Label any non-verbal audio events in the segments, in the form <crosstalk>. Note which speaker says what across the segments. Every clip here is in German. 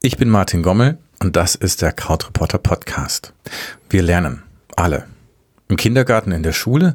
Speaker 1: Ich bin Martin Gommel und das ist der Krautreporter Podcast. Wir lernen alle. Im Kindergarten, in der Schule,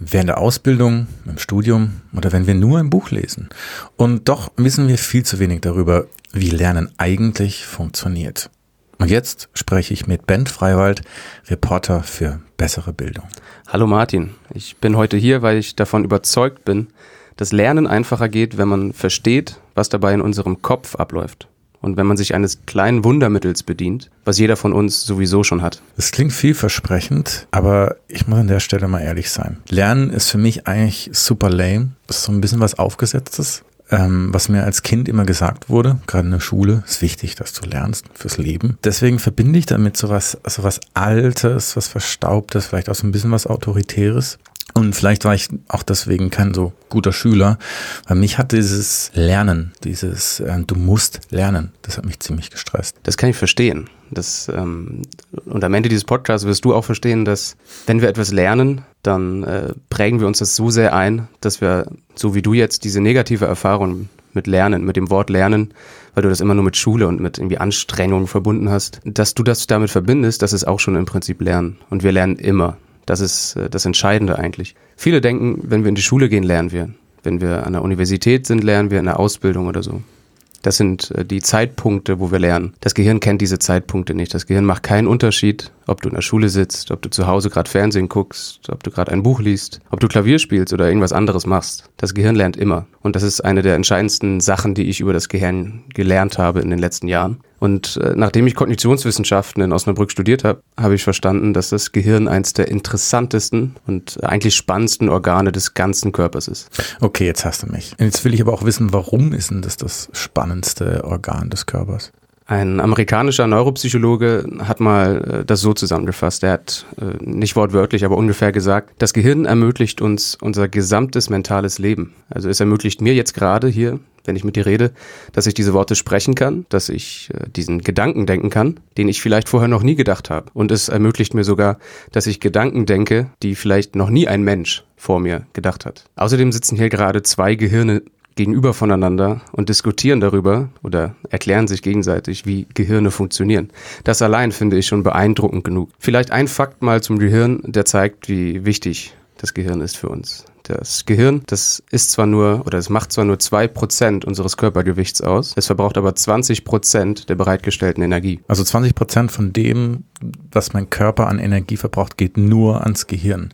Speaker 1: während der Ausbildung, im Studium oder wenn wir nur ein Buch lesen. Und doch wissen wir viel zu wenig darüber, wie Lernen eigentlich funktioniert. Und jetzt spreche ich mit Ben Freiwald, Reporter für bessere Bildung.
Speaker 2: Hallo Martin, ich bin heute hier, weil ich davon überzeugt bin, dass Lernen einfacher geht, wenn man versteht, was dabei in unserem Kopf abläuft und wenn man sich eines kleinen Wundermittels bedient, was jeder von uns sowieso schon hat.
Speaker 1: Das klingt vielversprechend, aber ich muss an der Stelle mal ehrlich sein. Lernen ist für mich eigentlich super lame. Das ist so ein bisschen was Aufgesetztes. Ähm, was mir als Kind immer gesagt wurde, gerade in der Schule, ist wichtig, dass du lernst fürs Leben. Deswegen verbinde ich damit sowas, sowas Altes, was Verstaubtes, vielleicht auch so ein bisschen was Autoritäres. Und vielleicht war ich auch deswegen kein so guter Schüler, weil mich hat dieses Lernen, dieses äh, du musst lernen, das hat mich ziemlich gestresst.
Speaker 2: Das kann ich verstehen. Das, ähm, und am Ende dieses Podcasts wirst du auch verstehen, dass wenn wir etwas lernen, dann äh, prägen wir uns das so sehr ein, dass wir, so wie du jetzt, diese negative Erfahrung mit Lernen, mit dem Wort Lernen, weil du das immer nur mit Schule und mit irgendwie Anstrengungen verbunden hast, dass du das damit verbindest, das ist auch schon im Prinzip Lernen. Und wir lernen immer. Das ist äh, das Entscheidende eigentlich. Viele denken, wenn wir in die Schule gehen, lernen wir. Wenn wir an der Universität sind, lernen wir in der Ausbildung oder so. Das sind äh, die Zeitpunkte, wo wir lernen. Das Gehirn kennt diese Zeitpunkte nicht. Das Gehirn macht keinen Unterschied, ob du in der Schule sitzt, ob du zu Hause gerade Fernsehen guckst, ob du gerade ein Buch liest, ob du Klavier spielst oder irgendwas anderes machst. Das Gehirn lernt immer. Und das ist eine der entscheidendsten Sachen, die ich über das Gehirn gelernt habe in den letzten Jahren. Und äh, nachdem ich Kognitionswissenschaften in Osnabrück studiert habe, habe ich verstanden, dass das Gehirn eins der interessantesten und eigentlich spannendsten Organe des ganzen Körpers ist.
Speaker 1: Okay, jetzt hast du mich. Jetzt will ich aber auch wissen, warum ist denn das das spannendste Organ des Körpers?
Speaker 2: Ein amerikanischer Neuropsychologe hat mal äh, das so zusammengefasst. Er hat äh, nicht wortwörtlich, aber ungefähr gesagt, das Gehirn ermöglicht uns unser gesamtes mentales Leben. Also es ermöglicht mir jetzt gerade hier, wenn ich mit dir rede, dass ich diese Worte sprechen kann, dass ich äh, diesen Gedanken denken kann, den ich vielleicht vorher noch nie gedacht habe. Und es ermöglicht mir sogar, dass ich Gedanken denke, die vielleicht noch nie ein Mensch vor mir gedacht hat. Außerdem sitzen hier gerade zwei Gehirne gegenüber voneinander und diskutieren darüber oder erklären sich gegenseitig, wie Gehirne funktionieren. Das allein finde ich schon beeindruckend genug. Vielleicht ein Fakt mal zum Gehirn, der zeigt, wie wichtig das Gehirn ist für uns. Das Gehirn, das ist zwar nur, oder es macht zwar nur zwei Prozent unseres Körpergewichts aus, es verbraucht aber 20 Prozent der bereitgestellten Energie.
Speaker 1: Also 20 Prozent von dem, was mein Körper an Energie verbraucht, geht nur ans Gehirn.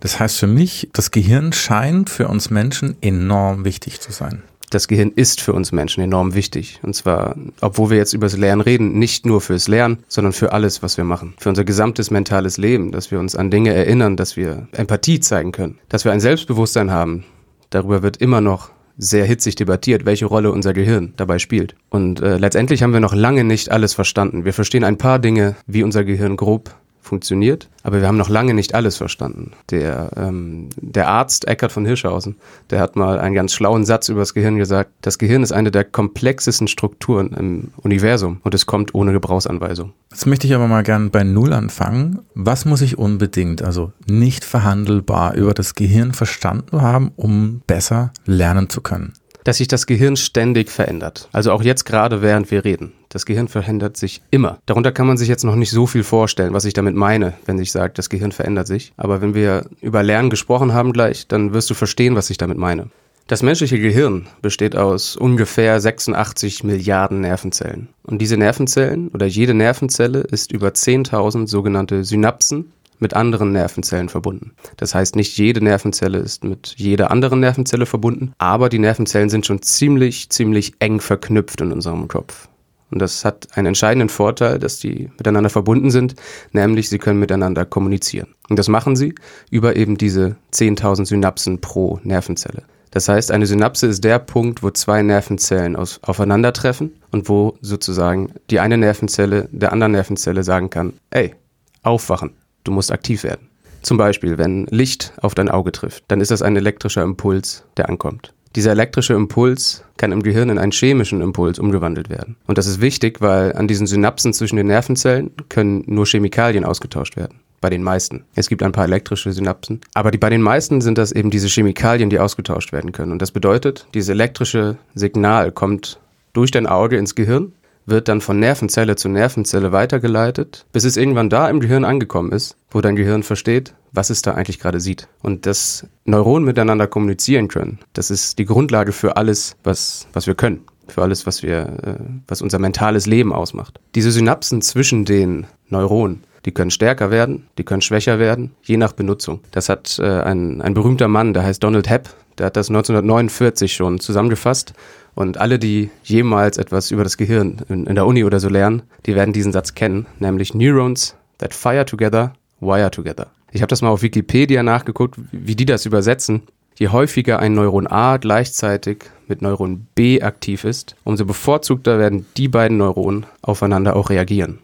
Speaker 1: Das heißt für mich, das Gehirn scheint für uns Menschen enorm wichtig zu sein
Speaker 2: das Gehirn ist für uns Menschen enorm wichtig. Und zwar, obwohl wir jetzt über das Lernen reden, nicht nur fürs Lernen, sondern für alles, was wir machen. Für unser gesamtes mentales Leben, dass wir uns an Dinge erinnern, dass wir Empathie zeigen können, dass wir ein Selbstbewusstsein haben. Darüber wird immer noch sehr hitzig debattiert, welche Rolle unser Gehirn dabei spielt. Und äh, letztendlich haben wir noch lange nicht alles verstanden. Wir verstehen ein paar Dinge, wie unser Gehirn grob funktioniert. Aber wir haben noch lange nicht alles verstanden. Der, ähm, der Arzt Eckhard von Hirschhausen, der hat mal einen ganz schlauen Satz über das Gehirn gesagt. Das Gehirn ist eine der komplexesten Strukturen im Universum und es kommt ohne Gebrauchsanweisung.
Speaker 1: Jetzt möchte ich aber mal gern bei Null anfangen. Was muss ich unbedingt, also nicht verhandelbar, über das Gehirn verstanden haben, um besser lernen zu können?
Speaker 2: Dass sich das Gehirn ständig verändert. Also auch jetzt gerade, während wir reden. Das Gehirn verändert sich immer. Darunter kann man sich jetzt noch nicht so viel vorstellen, was ich damit meine, wenn ich sage, das Gehirn verändert sich. Aber wenn wir über Lernen gesprochen haben gleich, dann wirst du verstehen, was ich damit meine. Das menschliche Gehirn besteht aus ungefähr 86 Milliarden Nervenzellen. Und diese Nervenzellen oder jede Nervenzelle ist über 10.000 sogenannte Synapsen mit anderen Nervenzellen verbunden. Das heißt, nicht jede Nervenzelle ist mit jeder anderen Nervenzelle verbunden, aber die Nervenzellen sind schon ziemlich, ziemlich eng verknüpft in unserem Kopf. Und das hat einen entscheidenden Vorteil, dass die miteinander verbunden sind, nämlich sie können miteinander kommunizieren. Und das machen sie über eben diese 10.000 Synapsen pro Nervenzelle. Das heißt, eine Synapse ist der Punkt, wo zwei Nervenzellen aus, aufeinandertreffen und wo sozusagen die eine Nervenzelle der anderen Nervenzelle sagen kann, ey, aufwachen, Du musst aktiv werden. Zum Beispiel, wenn Licht auf dein Auge trifft, dann ist das ein elektrischer Impuls, der ankommt. Dieser elektrische Impuls kann im Gehirn in einen chemischen Impuls umgewandelt werden. Und das ist wichtig, weil an diesen Synapsen zwischen den Nervenzellen können nur Chemikalien ausgetauscht werden. Bei den meisten. Es gibt ein paar elektrische Synapsen. Aber die, bei den meisten sind das eben diese Chemikalien, die ausgetauscht werden können. Und das bedeutet, dieses elektrische Signal kommt durch dein Auge ins Gehirn wird dann von Nervenzelle zu Nervenzelle weitergeleitet, bis es irgendwann da im Gehirn angekommen ist, wo dein Gehirn versteht, was es da eigentlich gerade sieht. Und dass Neuronen miteinander kommunizieren können, das ist die Grundlage für alles, was, was wir können. Für alles, was wir, äh, was unser mentales Leben ausmacht. Diese Synapsen zwischen den Neuronen, die können stärker werden, die können schwächer werden, je nach Benutzung. Das hat äh, ein, ein berühmter Mann, der heißt Donald Hepp, der hat das 1949 schon zusammengefasst. Und alle, die jemals etwas über das Gehirn in, in der Uni oder so lernen, die werden diesen Satz kennen, nämlich Neurons that fire together, wire together. Ich habe das mal auf Wikipedia nachgeguckt, wie die das übersetzen. Je häufiger ein Neuron A gleichzeitig mit Neuron B aktiv ist, umso bevorzugter werden die beiden Neuronen aufeinander auch reagieren.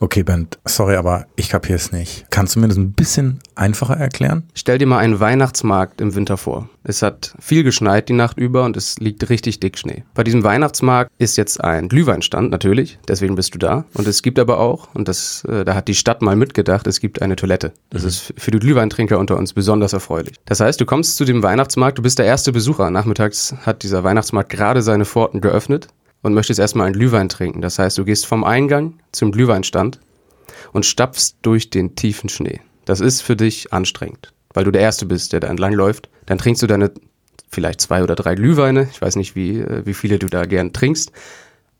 Speaker 1: Okay, Ben, sorry, aber ich kapiere es nicht. Kannst du mir das ein bisschen einfacher erklären?
Speaker 2: Stell dir mal einen Weihnachtsmarkt im Winter vor. Es hat viel geschneit die Nacht über und es liegt richtig dick Schnee. Bei diesem Weihnachtsmarkt ist jetzt ein Glühweinstand, natürlich, deswegen bist du da. Und es gibt aber auch, und das, äh, da hat die Stadt mal mitgedacht, es gibt eine Toilette. Das mhm. ist für die Glühweintrinker unter uns besonders erfreulich. Das heißt, du kommst zu dem Weihnachtsmarkt, du bist der erste Besucher. Nachmittags hat dieser Weihnachtsmarkt gerade seine Pforten geöffnet und möchtest erstmal einen Glühwein trinken. Das heißt, du gehst vom Eingang zum Glühweinstand und stapfst durch den tiefen Schnee. Das ist für dich anstrengend, weil du der Erste bist, der da entlang läuft. Dann trinkst du deine vielleicht zwei oder drei Glühweine. Ich weiß nicht, wie, äh, wie viele du da gern trinkst.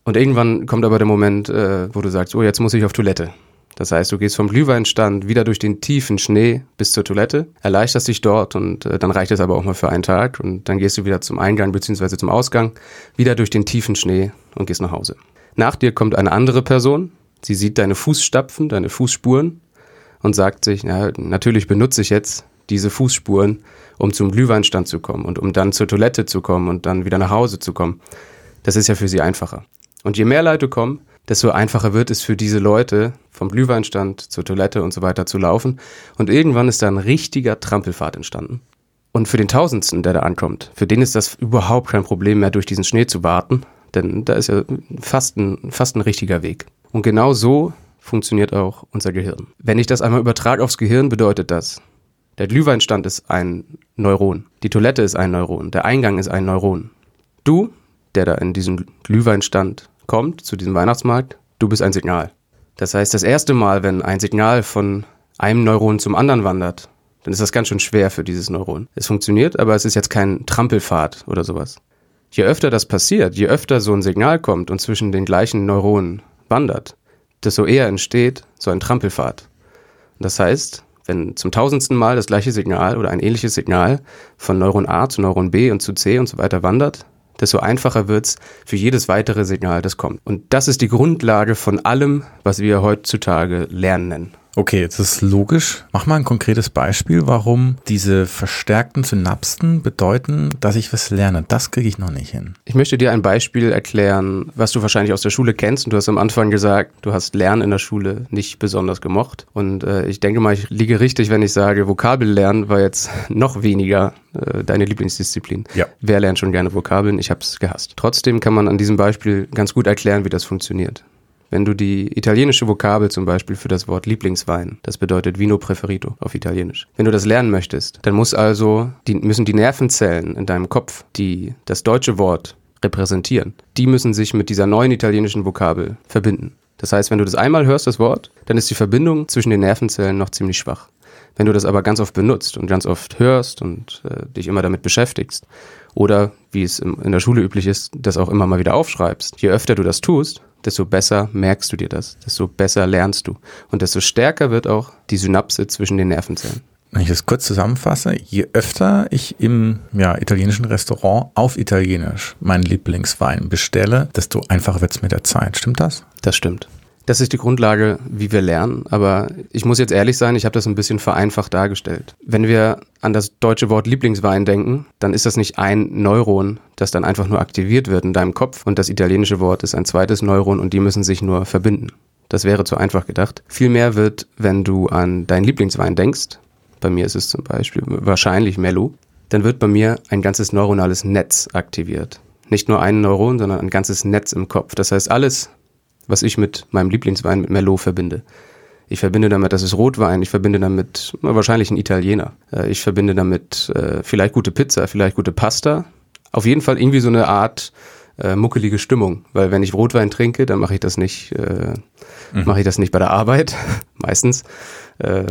Speaker 2: Und irgendwann kommt aber der Moment, äh, wo du sagst, oh, jetzt muss ich auf Toilette. Das heißt, du gehst vom Glühweinstand wieder durch den tiefen Schnee bis zur Toilette, erleichterst dich dort und äh, dann reicht es aber auch mal für einen Tag und dann gehst du wieder zum Eingang bzw. zum Ausgang, wieder durch den tiefen Schnee und gehst nach Hause. Nach dir kommt eine andere Person, sie sieht deine Fußstapfen, deine Fußspuren und sagt sich, na, natürlich benutze ich jetzt diese Fußspuren, um zum Glühweinstand zu kommen und um dann zur Toilette zu kommen und dann wieder nach Hause zu kommen. Das ist ja für sie einfacher. Und je mehr Leute kommen, desto einfacher wird es für diese Leute, vom Glühweinstand zur Toilette und so weiter zu laufen. Und irgendwann ist da ein richtiger Trampelpfad entstanden. Und für den Tausendsten, der da ankommt, für den ist das überhaupt kein Problem mehr, durch diesen Schnee zu warten, denn da ist ja fast ein, fast ein richtiger Weg. Und genau so funktioniert auch unser Gehirn. Wenn ich das einmal übertrage aufs Gehirn, bedeutet das, der Glühweinstand ist ein Neuron, die Toilette ist ein Neuron, der Eingang ist ein Neuron. Du, der da in diesem Glühweinstand kommt, zu diesem Weihnachtsmarkt, du bist ein Signal. Das heißt, das erste Mal, wenn ein Signal von einem Neuron zum anderen wandert, dann ist das ganz schön schwer für dieses Neuron. Es funktioniert, aber es ist jetzt kein Trampelpfad oder sowas. Je öfter das passiert, je öfter so ein Signal kommt und zwischen den gleichen Neuronen wandert, desto eher entsteht so ein Trampelpfad. Das heißt, wenn zum tausendsten Mal das gleiche Signal oder ein ähnliches Signal von Neuron A zu Neuron B und zu C und so weiter wandert, desto einfacher wird's für jedes weitere Signal, das kommt. Und das ist die Grundlage von allem, was wir heutzutage lernen.
Speaker 1: Okay, jetzt ist logisch. Mach mal ein konkretes Beispiel, warum diese verstärkten Synapsen bedeuten, dass ich was lerne. Das kriege ich noch nicht hin.
Speaker 2: Ich möchte dir ein Beispiel erklären, was du wahrscheinlich aus der Schule kennst. Und du hast am Anfang gesagt, du hast Lernen in der Schule nicht besonders gemocht. Und äh, ich denke mal, ich liege richtig, wenn ich sage, Vokabel lernen war jetzt <laughs> noch weniger äh, deine Lieblingsdisziplin.
Speaker 1: Ja.
Speaker 2: Wer lernt schon gerne Vokabeln? Ich habe es gehasst. Trotzdem kann man an diesem Beispiel ganz gut erklären, wie das funktioniert. Wenn du die italienische Vokabel zum Beispiel für das Wort Lieblingswein, das bedeutet Vino Preferito auf Italienisch, wenn du das lernen möchtest, dann muss also die, müssen die Nervenzellen in deinem Kopf, die das deutsche Wort repräsentieren, die müssen sich mit dieser neuen italienischen Vokabel verbinden. Das heißt, wenn du das einmal hörst, das Wort, dann ist die Verbindung zwischen den Nervenzellen noch ziemlich schwach. Wenn du das aber ganz oft benutzt und ganz oft hörst und äh, dich immer damit beschäftigst oder, wie es in der Schule üblich ist, das auch immer mal wieder aufschreibst, je öfter du das tust, desto besser merkst du dir das, desto besser lernst du und desto stärker wird auch die Synapse zwischen den Nervenzellen.
Speaker 1: Wenn ich das kurz zusammenfasse, je öfter ich im ja, italienischen Restaurant auf Italienisch meinen Lieblingswein bestelle, desto einfacher wird es mit der Zeit. Stimmt das?
Speaker 2: Das stimmt. Das ist die Grundlage, wie wir lernen. Aber ich muss jetzt ehrlich sein, ich habe das ein bisschen vereinfacht dargestellt. Wenn wir an das deutsche Wort Lieblingswein denken, dann ist das nicht ein Neuron, das dann einfach nur aktiviert wird in deinem Kopf. Und das italienische Wort ist ein zweites Neuron und die müssen sich nur verbinden. Das wäre zu einfach gedacht. Vielmehr wird, wenn du an deinen Lieblingswein denkst, bei mir ist es zum Beispiel wahrscheinlich Mello, dann wird bei mir ein ganzes neuronales Netz aktiviert. Nicht nur ein Neuron, sondern ein ganzes Netz im Kopf. Das heißt, alles, was ich mit meinem Lieblingswein, mit Merlot verbinde. Ich verbinde damit, das ist Rotwein, ich verbinde damit wahrscheinlich ein Italiener. Äh, ich verbinde damit äh, vielleicht gute Pizza, vielleicht gute Pasta. Auf jeden Fall irgendwie so eine Art äh, muckelige Stimmung, weil wenn ich Rotwein trinke, dann mache ich das nicht, äh, mhm. mache ich das nicht bei der Arbeit, <laughs> meistens. Äh,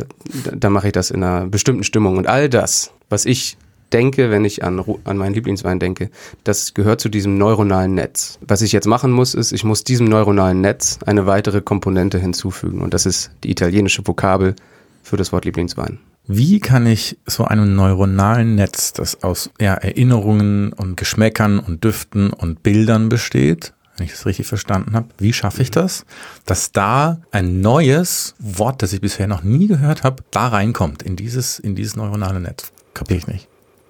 Speaker 2: dann mache ich das in einer bestimmten Stimmung. Und all das, was ich denke, wenn ich an, an meinen Lieblingswein denke, das gehört zu diesem neuronalen Netz. Was ich jetzt machen muss, ist, ich muss diesem neuronalen Netz eine weitere Komponente hinzufügen. Und das ist die italienische Vokabel für das Wort Lieblingswein.
Speaker 1: Wie kann ich so einem neuronalen Netz, das aus ja, Erinnerungen und Geschmäckern und Düften und Bildern besteht, wenn ich das richtig verstanden habe, wie schaffe ich das, dass da ein neues Wort, das ich bisher noch nie gehört habe, da reinkommt in dieses, in dieses neuronale Netz? Kapiere ich nicht.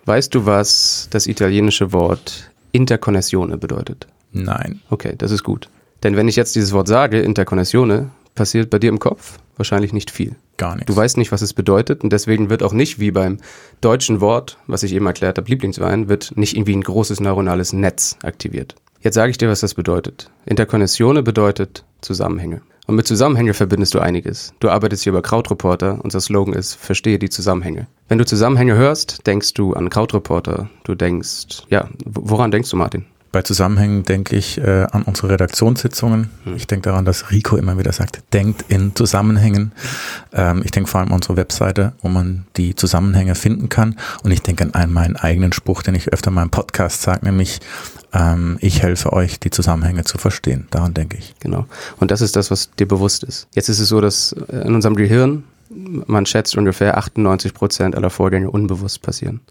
Speaker 2: Weißt du, was das italienische Wort Interconnessione bedeutet?
Speaker 1: Nein.
Speaker 2: Okay, das ist gut. Denn wenn ich jetzt dieses Wort sage, Interconnessione, passiert bei dir im Kopf wahrscheinlich nicht viel.
Speaker 1: Gar nichts.
Speaker 2: Du weißt nicht, was es bedeutet und deswegen wird auch nicht wie beim deutschen Wort, was ich eben erklärt habe, Lieblingswein, wird nicht irgendwie ein großes neuronales Netz aktiviert. Jetzt sage ich dir, was das bedeutet. Interconnessione bedeutet Zusammenhänge. Und mit Zusammenhänge verbindest du einiges. Du arbeitest hier bei Krautreporter. Unser Slogan ist, verstehe die Zusammenhänge. Wenn du Zusammenhänge hörst, denkst du an Krautreporter. Du denkst, ja, woran denkst du, Martin?
Speaker 1: Bei Zusammenhängen denke ich äh, an unsere Redaktionssitzungen. Hm. Ich denke daran, dass Rico immer wieder sagt, denkt in Zusammenhängen. Ähm, ich denke vor allem an unsere Webseite, wo man die Zusammenhänge finden kann. Und ich denke an einen, meinen eigenen Spruch, den ich öfter in meinem Podcast sage, nämlich ähm, ich helfe euch, die Zusammenhänge zu verstehen. Daran denke ich.
Speaker 2: Genau. Und das ist das, was dir bewusst ist. Jetzt ist es so, dass in unserem Gehirn man schätzt ungefähr 98 Prozent aller Vorgänge unbewusst passieren.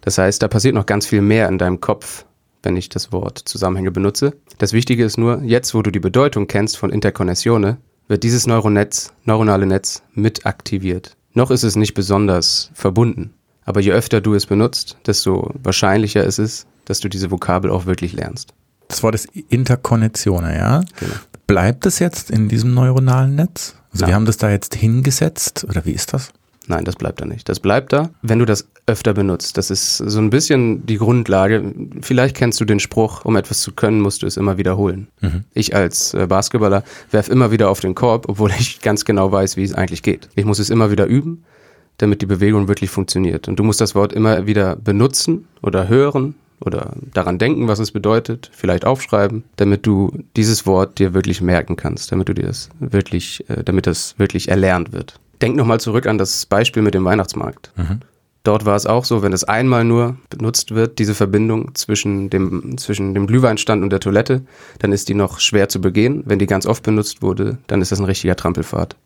Speaker 2: Das heißt, da passiert noch ganz viel mehr in deinem Kopf, wenn ich das Wort Zusammenhänge benutze. Das Wichtige ist nur, jetzt wo du die Bedeutung kennst von Interkonnessione, wird dieses Neuronetz, neuronale Netz mit aktiviert. Noch ist es nicht besonders verbunden, aber je öfter du es benutzt, desto wahrscheinlicher ist es, dass du diese Vokabel auch wirklich lernst.
Speaker 1: Das Wort ist Interkonnektion, ja? Genau. Bleibt es jetzt in diesem neuronalen Netz? Also Nein. wir haben das da jetzt hingesetzt oder wie ist das?
Speaker 2: Nein, das bleibt da nicht. Das bleibt da, wenn du das öfter benutzt. Das ist so ein bisschen die Grundlage. Vielleicht kennst du den Spruch, um etwas zu können, musst du es immer wiederholen. Mhm. Ich als äh, Basketballer werf immer wieder auf den Korb, obwohl ich ganz genau weiß, wie es eigentlich geht. Ich muss es immer wieder üben, damit die Bewegung wirklich funktioniert. Und du musst das Wort immer wieder benutzen oder hören oder daran denken, was es bedeutet, vielleicht aufschreiben, damit du dieses Wort dir wirklich merken kannst, damit du dir das wirklich, äh, damit das wirklich erlernt wird. Denk nochmal zurück an das Beispiel mit dem Weihnachtsmarkt. Mhm. Dort war es auch so, wenn es einmal nur benutzt wird, diese Verbindung zwischen dem, zwischen dem Glühweinstand und der Toilette, dann ist die noch schwer zu begehen. Wenn die ganz oft benutzt wurde, dann ist das ein richtiger Trampelfahrt.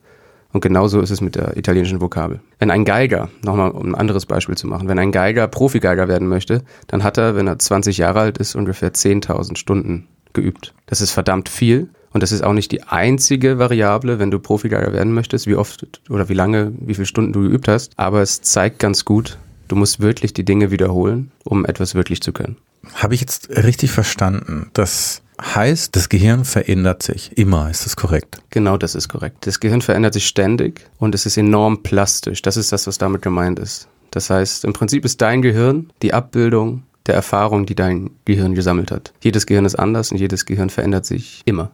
Speaker 2: Und genauso ist es mit der italienischen Vokabel. Wenn ein Geiger, nochmal um ein anderes Beispiel zu machen, wenn ein Geiger Profigeiger werden möchte, dann hat er, wenn er 20 Jahre alt ist, ungefähr 10.000 Stunden geübt. Das ist verdammt viel. Und das ist auch nicht die einzige Variable, wenn du Profigeiger werden möchtest, wie oft oder wie lange, wie viele Stunden du geübt hast. Aber es zeigt ganz gut, du musst wirklich die Dinge wiederholen, um etwas wirklich zu können.
Speaker 1: Habe ich jetzt richtig verstanden, dass heißt, das Gehirn verändert sich immer. Ist das korrekt?
Speaker 2: Genau, das ist korrekt. Das Gehirn verändert sich ständig und es ist enorm plastisch. Das ist das, was damit gemeint ist. Das heißt, im Prinzip ist dein Gehirn die Abbildung der Erfahrung, die dein Gehirn gesammelt hat. Jedes Gehirn ist anders und jedes Gehirn verändert sich immer.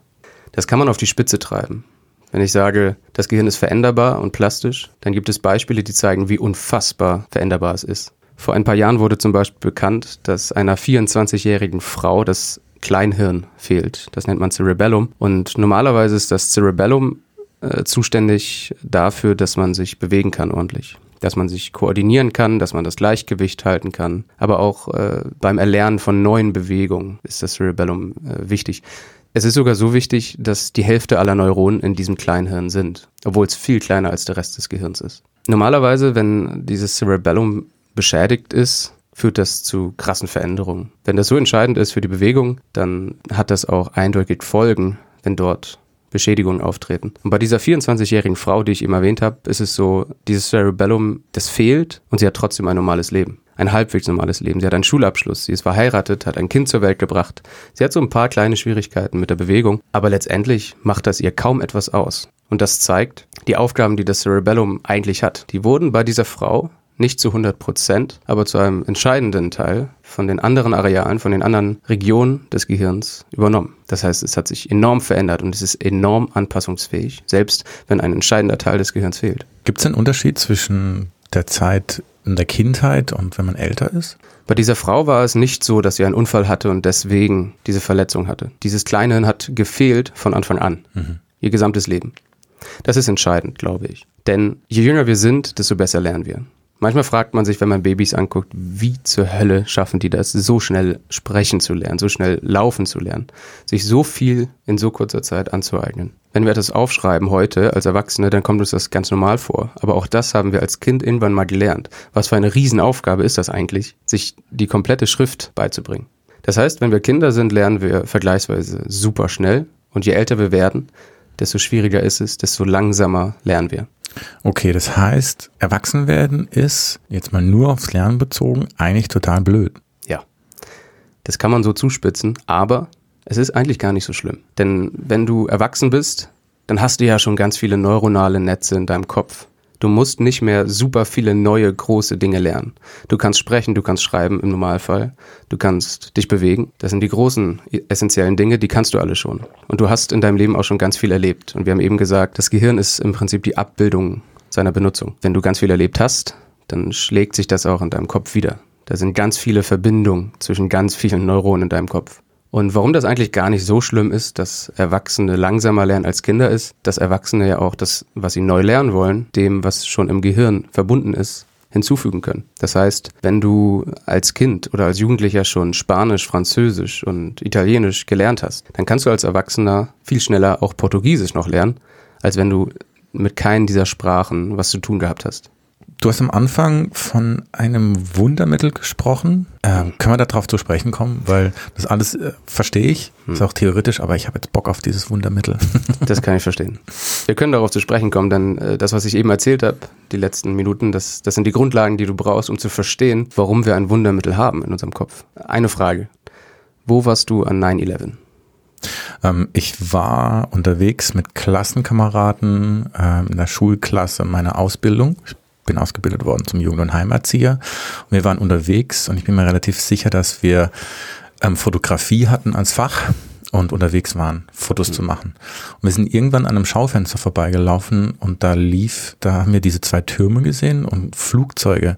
Speaker 2: Das kann man auf die Spitze treiben. Wenn ich sage, das Gehirn ist veränderbar und plastisch, dann gibt es Beispiele, die zeigen, wie unfassbar veränderbar es ist. Vor ein paar Jahren wurde zum Beispiel bekannt, dass einer 24-jährigen Frau das Kleinhirn fehlt. Das nennt man Cerebellum. Und normalerweise ist das Cerebellum äh, zuständig dafür, dass man sich bewegen kann ordentlich. Dass man sich koordinieren kann, dass man das Gleichgewicht halten kann. Aber auch äh, beim Erlernen von neuen Bewegungen ist das Cerebellum äh, wichtig. Es ist sogar so wichtig, dass die Hälfte aller Neuronen in diesem Kleinhirn sind, obwohl es viel kleiner als der Rest des Gehirns ist. Normalerweise, wenn dieses Cerebellum beschädigt ist, führt das zu krassen Veränderungen. Wenn das so entscheidend ist für die Bewegung, dann hat das auch eindeutig Folgen, wenn dort Beschädigungen auftreten. Und bei dieser 24-jährigen Frau, die ich eben erwähnt habe, ist es so, dieses Cerebellum, das fehlt und sie hat trotzdem ein normales Leben. Ein halbwegs normales Leben. Sie hat einen Schulabschluss, sie ist verheiratet, hat ein Kind zur Welt gebracht. Sie hat so ein paar kleine Schwierigkeiten mit der Bewegung, aber letztendlich macht das ihr kaum etwas aus. Und das zeigt, die Aufgaben, die das Cerebellum eigentlich hat, die wurden bei dieser Frau nicht zu 100 Prozent, aber zu einem entscheidenden Teil von den anderen Arealen, von den anderen Regionen des Gehirns übernommen. Das heißt, es hat sich enorm verändert und es ist enorm anpassungsfähig, selbst wenn ein entscheidender Teil des Gehirns fehlt.
Speaker 1: Gibt es einen Unterschied zwischen der Zeit in der Kindheit und wenn man älter ist?
Speaker 2: Bei dieser Frau war es nicht so, dass sie einen Unfall hatte und deswegen diese Verletzung hatte. Dieses kleine Hirn hat gefehlt von Anfang an. Mhm. Ihr gesamtes Leben. Das ist entscheidend, glaube ich. Denn je jünger wir sind, desto besser lernen wir. Manchmal fragt man sich, wenn man Babys anguckt, wie zur Hölle schaffen die das, so schnell sprechen zu lernen, so schnell laufen zu lernen, sich so viel in so kurzer Zeit anzueignen. Wenn wir etwas aufschreiben heute als Erwachsene, dann kommt uns das ganz normal vor. Aber auch das haben wir als Kind irgendwann mal gelernt. Was für eine Riesenaufgabe ist das eigentlich, sich die komplette Schrift beizubringen. Das heißt, wenn wir Kinder sind, lernen wir vergleichsweise super schnell. Und je älter wir werden, desto schwieriger ist es, desto langsamer lernen wir.
Speaker 1: Okay, das heißt, Erwachsenwerden ist, jetzt mal nur aufs Lernen bezogen, eigentlich total blöd.
Speaker 2: Ja. Das kann man so zuspitzen, aber es ist eigentlich gar nicht so schlimm. Denn wenn du erwachsen bist, dann hast du ja schon ganz viele neuronale Netze in deinem Kopf. Du musst nicht mehr super viele neue große Dinge lernen. Du kannst sprechen, du kannst schreiben im Normalfall, du kannst dich bewegen. Das sind die großen essentiellen Dinge, die kannst du alle schon. Und du hast in deinem Leben auch schon ganz viel erlebt. Und wir haben eben gesagt, das Gehirn ist im Prinzip die Abbildung seiner Benutzung. Wenn du ganz viel erlebt hast, dann schlägt sich das auch in deinem Kopf wieder. Da sind ganz viele Verbindungen zwischen ganz vielen Neuronen in deinem Kopf. Und warum das eigentlich gar nicht so schlimm ist, dass Erwachsene langsamer lernen als Kinder ist, dass Erwachsene ja auch das, was sie neu lernen wollen, dem, was schon im Gehirn verbunden ist, hinzufügen können. Das heißt, wenn du als Kind oder als Jugendlicher schon Spanisch, Französisch und Italienisch gelernt hast, dann kannst du als Erwachsener viel schneller auch Portugiesisch noch lernen, als wenn du mit keinen dieser Sprachen was zu tun gehabt hast.
Speaker 1: Du hast am Anfang von einem Wundermittel gesprochen. Ähm, können wir darauf zu sprechen kommen? Weil das alles äh, verstehe ich, hm. ist auch theoretisch, aber ich habe jetzt Bock auf dieses Wundermittel. <laughs>
Speaker 2: das kann ich verstehen. Wir können darauf zu sprechen kommen, denn äh, das, was ich eben erzählt habe, die letzten Minuten, das, das sind die Grundlagen, die du brauchst, um zu verstehen, warum wir ein Wundermittel haben in unserem Kopf. Eine Frage. Wo warst du an 9-11?
Speaker 1: Ähm, ich war unterwegs mit Klassenkameraden äh, in der Schulklasse meiner Ausbildung. Ich bin ausgebildet worden zum Jugend- und Heimerzieher. Und wir waren unterwegs und ich bin mir relativ sicher, dass wir ähm, Fotografie hatten als Fach und unterwegs waren, Fotos mhm. zu machen. Und wir sind irgendwann an einem Schaufenster vorbeigelaufen und da lief, da haben wir diese zwei Türme gesehen und Flugzeuge.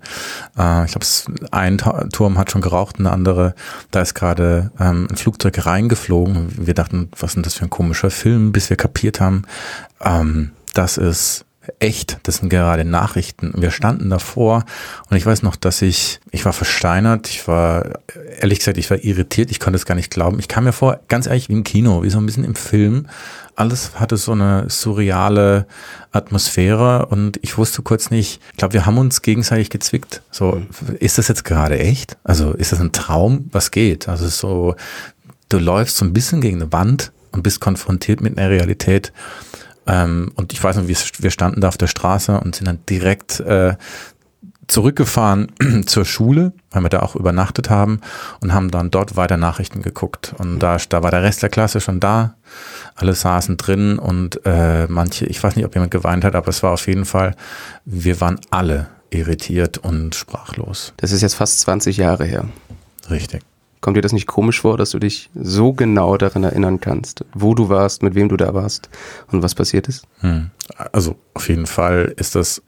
Speaker 1: Äh, ich glaube, ein Turm hat schon geraucht und der andere, da ist gerade ähm, ein Flugzeug reingeflogen. Wir dachten, was ist denn das für ein komischer Film, bis wir kapiert haben, ähm, das ist echt, das sind gerade Nachrichten. Wir standen davor und ich weiß noch, dass ich, ich war versteinert, ich war, ehrlich gesagt, ich war irritiert, ich konnte es gar nicht glauben. Ich kam mir vor, ganz ehrlich, wie im Kino, wie so ein bisschen im Film. Alles hatte so eine surreale Atmosphäre und ich wusste kurz nicht, ich glaube, wir haben uns gegenseitig gezwickt. So, ist das jetzt gerade echt? Also ist das ein Traum? Was geht? Also so, du läufst so ein bisschen gegen eine Wand und bist konfrontiert mit einer Realität, ähm, und ich weiß noch, wir standen da auf der Straße und sind dann direkt äh, zurückgefahren <clears throat> zur Schule, weil wir da auch übernachtet haben und haben dann dort weiter Nachrichten geguckt. Und da, da war der Rest der Klasse schon da. Alle saßen drin und äh, manche, ich weiß nicht, ob jemand geweint hat, aber es war auf jeden Fall, wir waren alle irritiert und sprachlos.
Speaker 2: Das ist jetzt fast 20 Jahre her.
Speaker 1: Richtig.
Speaker 2: Kommt dir das nicht komisch vor, dass du dich so genau daran erinnern kannst, wo du warst, mit wem du da warst und was passiert ist? Hm.
Speaker 1: Also auf jeden Fall ist das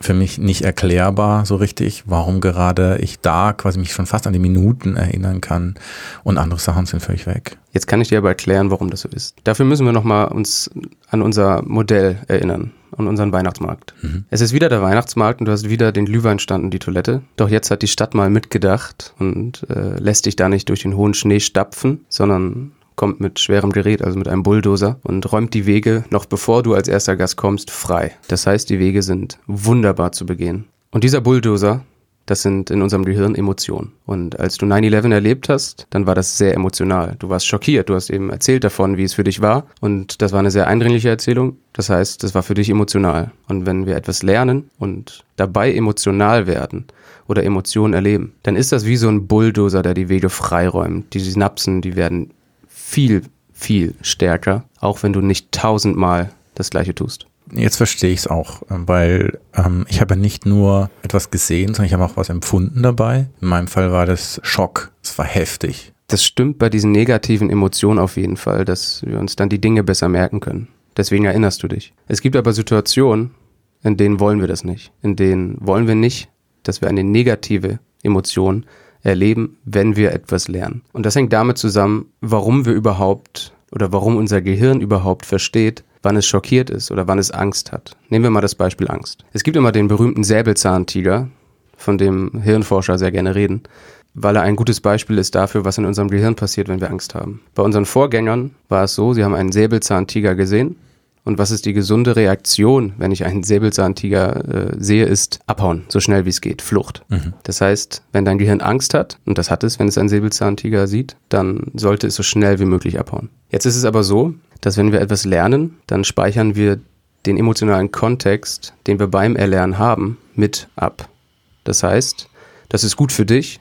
Speaker 1: für mich nicht erklärbar so richtig, warum gerade ich da quasi mich schon fast an die Minuten erinnern kann und andere Sachen sind völlig weg.
Speaker 2: Jetzt kann ich dir aber erklären, warum das so ist. Dafür müssen wir nochmal uns an unser Modell erinnern, an unseren Weihnachtsmarkt. Mhm. Es ist wieder der Weihnachtsmarkt und du hast wieder den Glühweinstand und die Toilette. Doch jetzt hat die Stadt mal mitgedacht und äh, lässt dich da nicht durch den hohen Schnee stapfen, sondern kommt mit schwerem Gerät, also mit einem Bulldozer und räumt die Wege, noch bevor du als erster Gast kommst, frei. Das heißt, die Wege sind wunderbar zu begehen. Und dieser Bulldozer, das sind in unserem Gehirn Emotionen. Und als du 9-11 erlebt hast, dann war das sehr emotional. Du warst schockiert, du hast eben erzählt davon, wie es für dich war. Und das war eine sehr eindringliche Erzählung. Das heißt, das war für dich emotional. Und wenn wir etwas lernen und dabei emotional werden oder Emotionen erleben, dann ist das wie so ein Bulldozer, der die Wege freiräumt. Die Synapsen, die werden viel, viel stärker, auch wenn du nicht tausendmal das gleiche tust.
Speaker 1: Jetzt verstehe ich es auch, weil ähm, ich habe nicht nur etwas gesehen, sondern ich habe auch was empfunden dabei. In meinem Fall war das Schock. Es war heftig.
Speaker 2: Das stimmt bei diesen negativen Emotionen auf jeden Fall, dass wir uns dann die Dinge besser merken können. Deswegen erinnerst du dich. Es gibt aber Situationen, in denen wollen wir das nicht. In denen wollen wir nicht dass wir eine negative Emotion erleben, wenn wir etwas lernen. Und das hängt damit zusammen, warum wir überhaupt oder warum unser Gehirn überhaupt versteht, wann es schockiert ist oder wann es Angst hat. Nehmen wir mal das Beispiel Angst. Es gibt immer den berühmten Säbelzahntiger, von dem Hirnforscher sehr gerne reden, weil er ein gutes Beispiel ist dafür, was in unserem Gehirn passiert, wenn wir Angst haben. Bei unseren Vorgängern war es so, sie haben einen Säbelzahntiger gesehen und was ist die gesunde Reaktion, wenn ich einen Säbelzahntiger äh, sehe, ist abhauen, so schnell wie es geht, Flucht. Mhm. Das heißt, wenn dein Gehirn Angst hat, und das hat es, wenn es einen Säbelzahntiger sieht, dann sollte es so schnell wie möglich abhauen. Jetzt ist es aber so, dass wenn wir etwas lernen, dann speichern wir den emotionalen Kontext, den wir beim Erlernen haben, mit ab. Das heißt, das ist gut für dich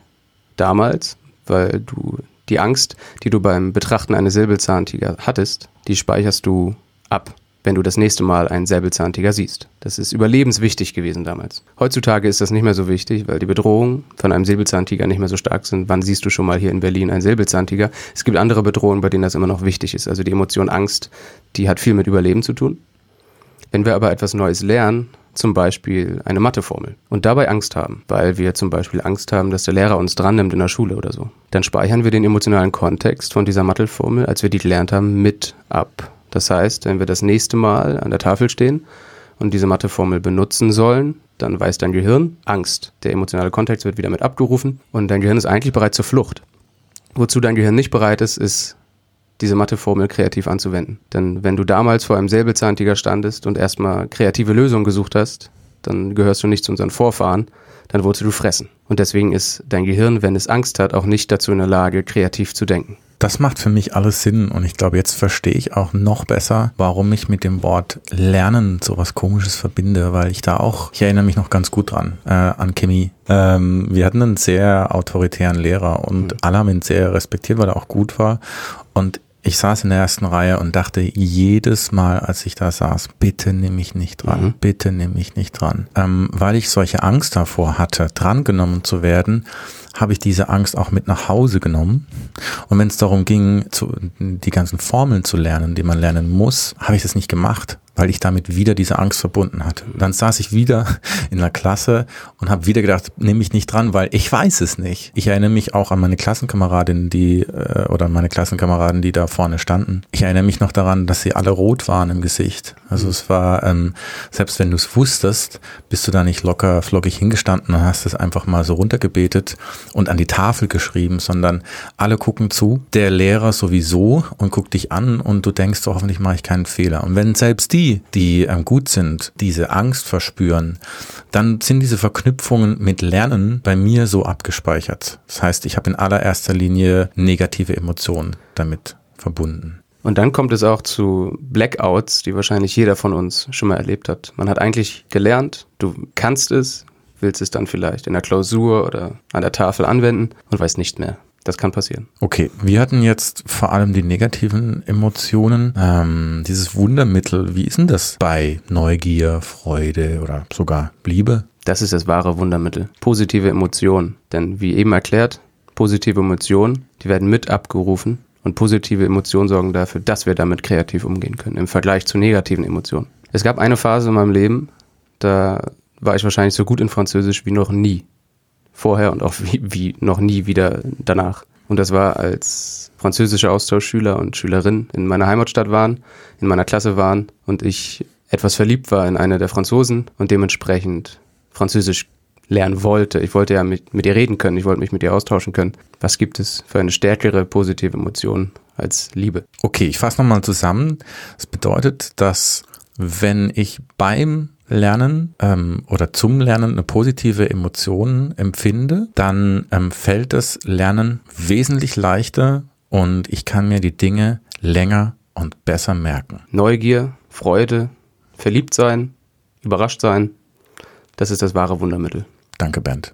Speaker 2: damals, weil du die Angst, die du beim Betrachten eines Säbelzahntiger hattest, die speicherst du ab wenn du das nächste Mal einen Säbelzahntiger siehst. Das ist überlebenswichtig gewesen damals. Heutzutage ist das nicht mehr so wichtig, weil die Bedrohungen von einem Säbelzahntiger nicht mehr so stark sind. Wann siehst du schon mal hier in Berlin einen Säbelzahntiger? Es gibt andere Bedrohungen, bei denen das immer noch wichtig ist. Also die Emotion Angst, die hat viel mit Überleben zu tun. Wenn wir aber etwas Neues lernen, zum Beispiel eine Matheformel und dabei Angst haben, weil wir zum Beispiel Angst haben, dass der Lehrer uns dran nimmt in der Schule oder so, dann speichern wir den emotionalen Kontext von dieser Matheformel, als wir die gelernt haben, mit ab. Das heißt, wenn wir das nächste Mal an der Tafel stehen und diese Matheformel benutzen sollen, dann weiß dein Gehirn Angst. Der emotionale Kontext wird wieder mit abgerufen und dein Gehirn ist eigentlich bereit zur Flucht. Wozu dein Gehirn nicht bereit ist, ist diese Matheformel kreativ anzuwenden. Denn wenn du damals vor einem Säbelzahntiger standest und erstmal kreative Lösungen gesucht hast, dann gehörst du nicht zu unseren Vorfahren, dann wurdest du fressen. Und deswegen ist dein Gehirn, wenn es Angst hat, auch nicht dazu in der Lage, kreativ zu denken.
Speaker 1: Das macht für mich alles Sinn und ich glaube, jetzt verstehe ich auch noch besser, warum ich mit dem Wort Lernen sowas Komisches verbinde, weil ich da auch, ich erinnere mich noch ganz gut dran, äh, an Chemie. Ähm, wir hatten einen sehr autoritären Lehrer und mhm. alle haben ihn sehr respektiert, weil er auch gut war. Und ich saß in der ersten Reihe und dachte jedes Mal, als ich da saß, bitte nimm mich nicht dran, mhm. bitte nimm mich nicht dran. Ähm, weil ich solche Angst davor hatte, drangenommen zu werden, habe ich diese Angst auch mit nach Hause genommen. Und wenn es darum ging, zu, die ganzen Formeln zu lernen, die man lernen muss, habe ich das nicht gemacht, weil ich damit wieder diese Angst verbunden hatte. Dann saß ich wieder <laughs> in der Klasse und habe wieder gedacht, nehme ich nicht dran, weil ich weiß es nicht. Ich erinnere mich auch an meine Klassenkameradinnen, die äh, oder meine Klassenkameraden, die da vorne standen. Ich erinnere mich noch daran, dass sie alle rot waren im Gesicht. Also es war, ähm, selbst wenn du es wusstest, bist du da nicht locker flockig hingestanden und hast es einfach mal so runtergebetet und an die Tafel geschrieben, sondern alle gucken zu, der Lehrer sowieso und guckt dich an und du denkst, oh, hoffentlich mache ich keinen Fehler. Und wenn selbst die, die ähm, gut sind, diese Angst verspüren, dann sind diese Verknüpfungen mit Lernen bei mir so abgespeichert. Das heißt, ich habe in allererster Linie negative Emotionen damit verbunden.
Speaker 2: Und dann kommt es auch zu Blackouts, die wahrscheinlich jeder von uns schon mal erlebt hat. Man hat eigentlich gelernt, du kannst es, willst es dann vielleicht in der Klausur oder an der Tafel anwenden und weißt nicht mehr. Das kann passieren.
Speaker 1: Okay, wir hatten jetzt vor allem die negativen Emotionen. Ähm, dieses Wundermittel, wie ist denn das bei Neugier, Freude oder sogar Liebe?
Speaker 2: Das ist das wahre Wundermittel. Positive Emotionen. Denn wie eben erklärt, positive Emotionen, die werden mit abgerufen und positive Emotionen sorgen dafür, dass wir damit kreativ umgehen können im Vergleich zu negativen Emotionen. Es gab eine Phase in meinem Leben, da war ich wahrscheinlich so gut in Französisch wie noch nie. Vorher und auch <laughs> wie, wie noch nie wieder danach. Und das war, als französische Austauschschüler und Schülerinnen in meiner Heimatstadt waren, in meiner Klasse waren und ich etwas verliebt war in eine der Franzosen und dementsprechend Französisch lernen wollte. Ich wollte ja mit, mit ihr reden können, ich wollte mich mit ihr austauschen können. Was gibt es für eine stärkere positive Emotion als Liebe?
Speaker 1: Okay, ich fasse nochmal zusammen. Das bedeutet, dass wenn ich beim Lernen ähm, oder zum Lernen eine positive Emotion empfinde, dann ähm, fällt das Lernen wesentlich leichter und ich kann mir die Dinge länger und besser merken.
Speaker 2: Neugier, Freude, verliebt sein, überrascht sein, das ist das wahre Wundermittel.
Speaker 1: Danke, Bernd.